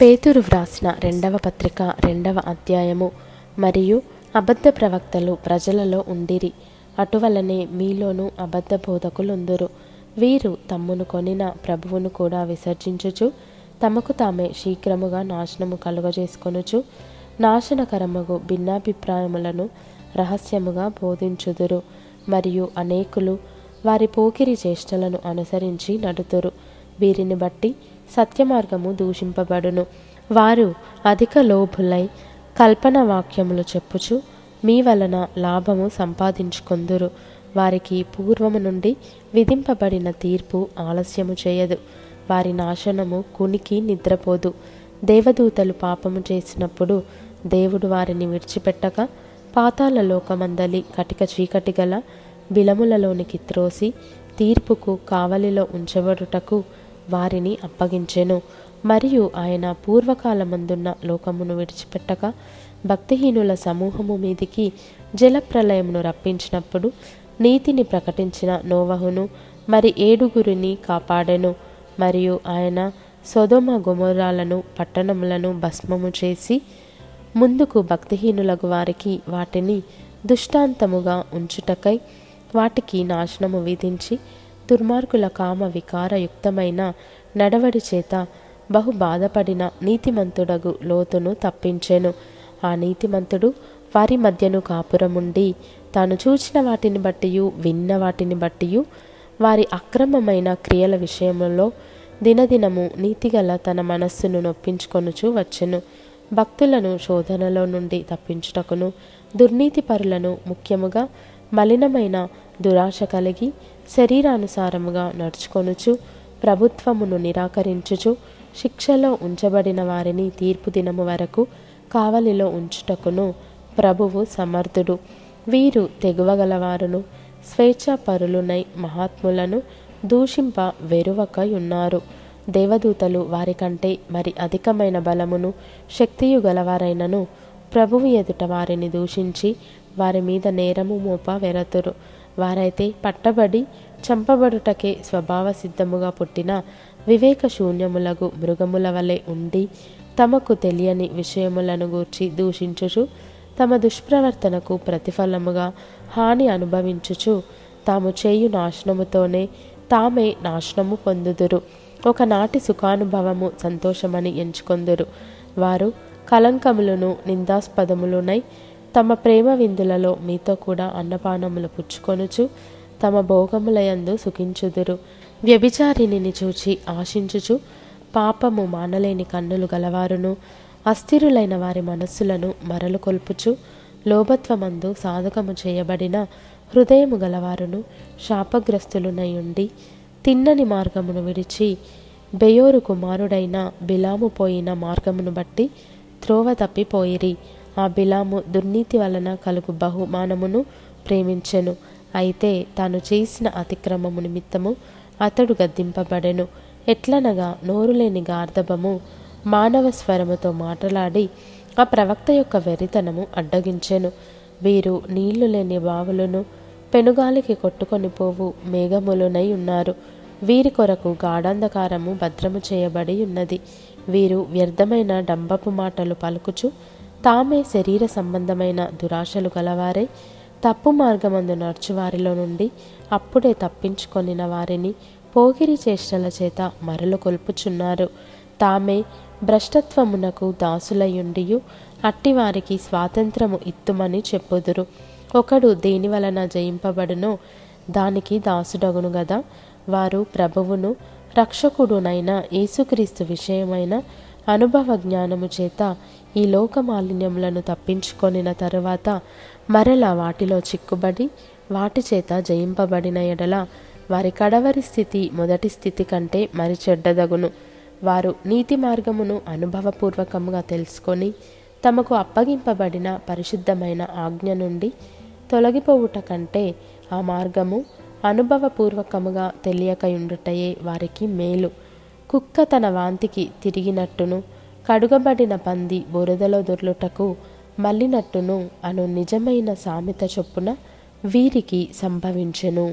పేతురు వ్రాసిన రెండవ పత్రిక రెండవ అధ్యాయము. మరియు అబద్ధ ప్రవక్తలు ప్రజలలో ఉండిరి. అటువలనే మీలోనూ అబద్ధ బోధకులుందురు. వీరు తమ్మును కొనిన ప్రభువును కూడా విసర్జించుచు తమకు తామే శీఘ్రముగా నాశనము కలుగజేసుకొనుచు నాశనకరముగు భిన్నాభిప్రాయములను రహస్యముగా బోధించుదురు. మరియు అనేకులు వారి పోకిరి చేష్టలను అనుసరించి నడుతురు. వీరిని బట్టి సత్యమార్గము దూషింపబడును. వారు అధిక లోభులై కల్పన వాక్యములు చెప్పుచు మీ వలన లాభము సంపాదించుకొందురు. వారికి పూర్వము నుండి విధింపబడిన తీర్పు ఆలస్యము చేయదు. వారి నాశనము కునికి నిద్రపోదు. దేవదూతలు పాపము చేసినప్పుడు దేవుడు వారిని విడిచిపెట్టక పాతాల లోకమందలి కటిక చీకటి గల బిలములలోనికి త్రోసి తీర్పుకు కావలిలో ఉంచబడుటకు వారిని అప్పగించెను. మరియు ఆయన పూర్వకాలమందున్న లోకమును విడిచిపెట్టక భక్తిహీనుల సమూహము మీదికి జలప్రలయమును రప్పించినప్పుడు నీతిని ప్రకటించిన నోవహును మరి ఏడుగురిని కాపాడెను. మరియు ఆయన సొదొమ గుమరాలను పట్టణములను భస్మము చేసి ముందుకు భక్తిహీనులకు వారికి వాటిని దుష్టాంతముగా ఉంచుటకై వాటికి నాశనము విధించి దుర్మార్గుల కామ వికారయుక్తమైన నడవడి చేత బహు బాధపడిన నీతిమంతుడగు లోతును తప్పించెను. ఆ నీతిమంతుడు వారి మధ్యను కాపురముండి తాను చూచిన వాటిని బట్టియు విన్న వాటిని బట్టియు వారి అక్రమమైన క్రియల విషయంలో దినదినము నీతిగల తన మనస్సును నొప్పించుకొనుచు వచ్చెను. భక్తులను శోధనలో నుండి తప్పించుటకును దుర్నీతిపరులను ముఖ్యముగా మలినమైన దురాశ కలిగి శరీరానుసారముగా నడుచుకొనుచు ప్రభుత్వమును నిరాకరించుచు శిక్షలో ఉంచబడిన వారిని తీర్పు దినము వరకు కావలిలో ఉంచుటకును ప్రభువు సమర్థుడు. వీరు తెగువగలవారును స్వేచ్ఛాపరులునై మహాత్ములను దూషింప వెరువక ఉన్నారు దేవదూతలు వారికంటే మరి అధికమైన బలమును శక్తియు గలవారైనను ప్రభువు ఎదుట వారిని దూషించి వారి మీద నేరము మోప వెరతురు. వారైతే పట్టబడి చంపబడుటకే స్వభావ సిద్ధముగా పుట్టిన వివేక శూన్యములగు మృగముల వలె ఉండి తమకు తెలియని విషయములను గూర్చి దూషించుచు తమ దుష్ప్రవర్తనకు ప్రతిఫలముగా హాని అనుభవించుచు తాము చేయు నాశనముతోనే తామే నాశనము పొందుదురు. ఒకనాటి సుఖానుభవము సంతోషమని ఎంచుకొందురు. వారు కలంకములను నిందాస్పదములునై తమ ప్రేమ విందులలో మీతో కూడా అన్నపానములు పుచ్చుకొనుచు తమ భోగములయందు సుఖించుదురు. వ్యభిచారిణిని చూచి ఆశించుచు పాపము మానలేని కన్నులు గలవారును అస్థిరులైన వారి మనస్సులను మరలు కొల్పుచు లోభత్వమందు సాధకము చేయబడిన హృదయము గలవారును శాపగ్రస్తులునై ఉండి తిన్నని మార్గమును విడిచి బెయోరు కుమారుడైన బిలాము పోయిన మార్గమును బట్టి త్రోవ తప్పిపోయిరి. ఆ బిలాము దుర్నీతి వలన కలుగు బహుమానమును ప్రేమించెను. అయితే తాను చేసిన అతిక్రమము నిమిత్తము అతడు గద్దింపబడెను. ఎట్లనగా నోరులేని గార్ధబము మానవ స్వరముతో మాట్లాడి ఆ ప్రవక్త యొక్క వెరితనము అడ్డగించెను. వీరు నీళ్ళు లేని బావులను పెనుగాలికి కొట్టుకొని పోవు మేఘములునై ఉన్నారు. వీరి కొరకు గాఢాంధకారము భద్రము చేయబడి ఉన్నది. వీరు వ్యర్థమైన డంబపు మాటలు పలుకుచు తామే శరీర సంబంధమైన దురాశలు గలవారే తప్పు మార్గమందు నడుచువారిలో నుండి అప్పుడే తప్పించుకొనిన వారిని పోగిరి చేష్టల చేత మరలు కొల్పుచున్నారు. తామే భ్రష్టత్వమునకు దాసులయుండియు అట్టివారికి స్వాతంత్రము ఇత్తుమని చెప్పుదురు. ఒకడు దేని వలన జయింపబడునో దానికి దాసుడగును గదా. వారు ప్రభువును రక్షకుడునైన యేసుక్రీస్తు విషయమైన అనుభవ జ్ఞానము చేత ఈ లోక మాలిన్యములను తప్పించుకొనిన తరువాత మరల వాటిలో చిక్కుబడి వాటి చేత జయింపబడిన ఎడల వారి కడవరి స్థితి మొదటి స్థితి కంటే మరి చెడ్డదగును. వారు నీతి మార్గమును అనుభవపూర్వకముగా తెలుసుకొని తమకు అప్పగింపబడిన పరిశుద్ధమైన ఆజ్ఞ నుండి తొలగిపోవుట కంటే ఆ మార్గము అనుభవపూర్వకముగా తెలియకయుండుటయే వారికి మేలు. కుక్క తన వాంతికి తిరిగినట్టును కడుగబడిన పంది బురదలో దొర్లుటకు మళ్ళినట్టును అను నిజమైన సామెత చొప్పున వీరికి సంభవించెను.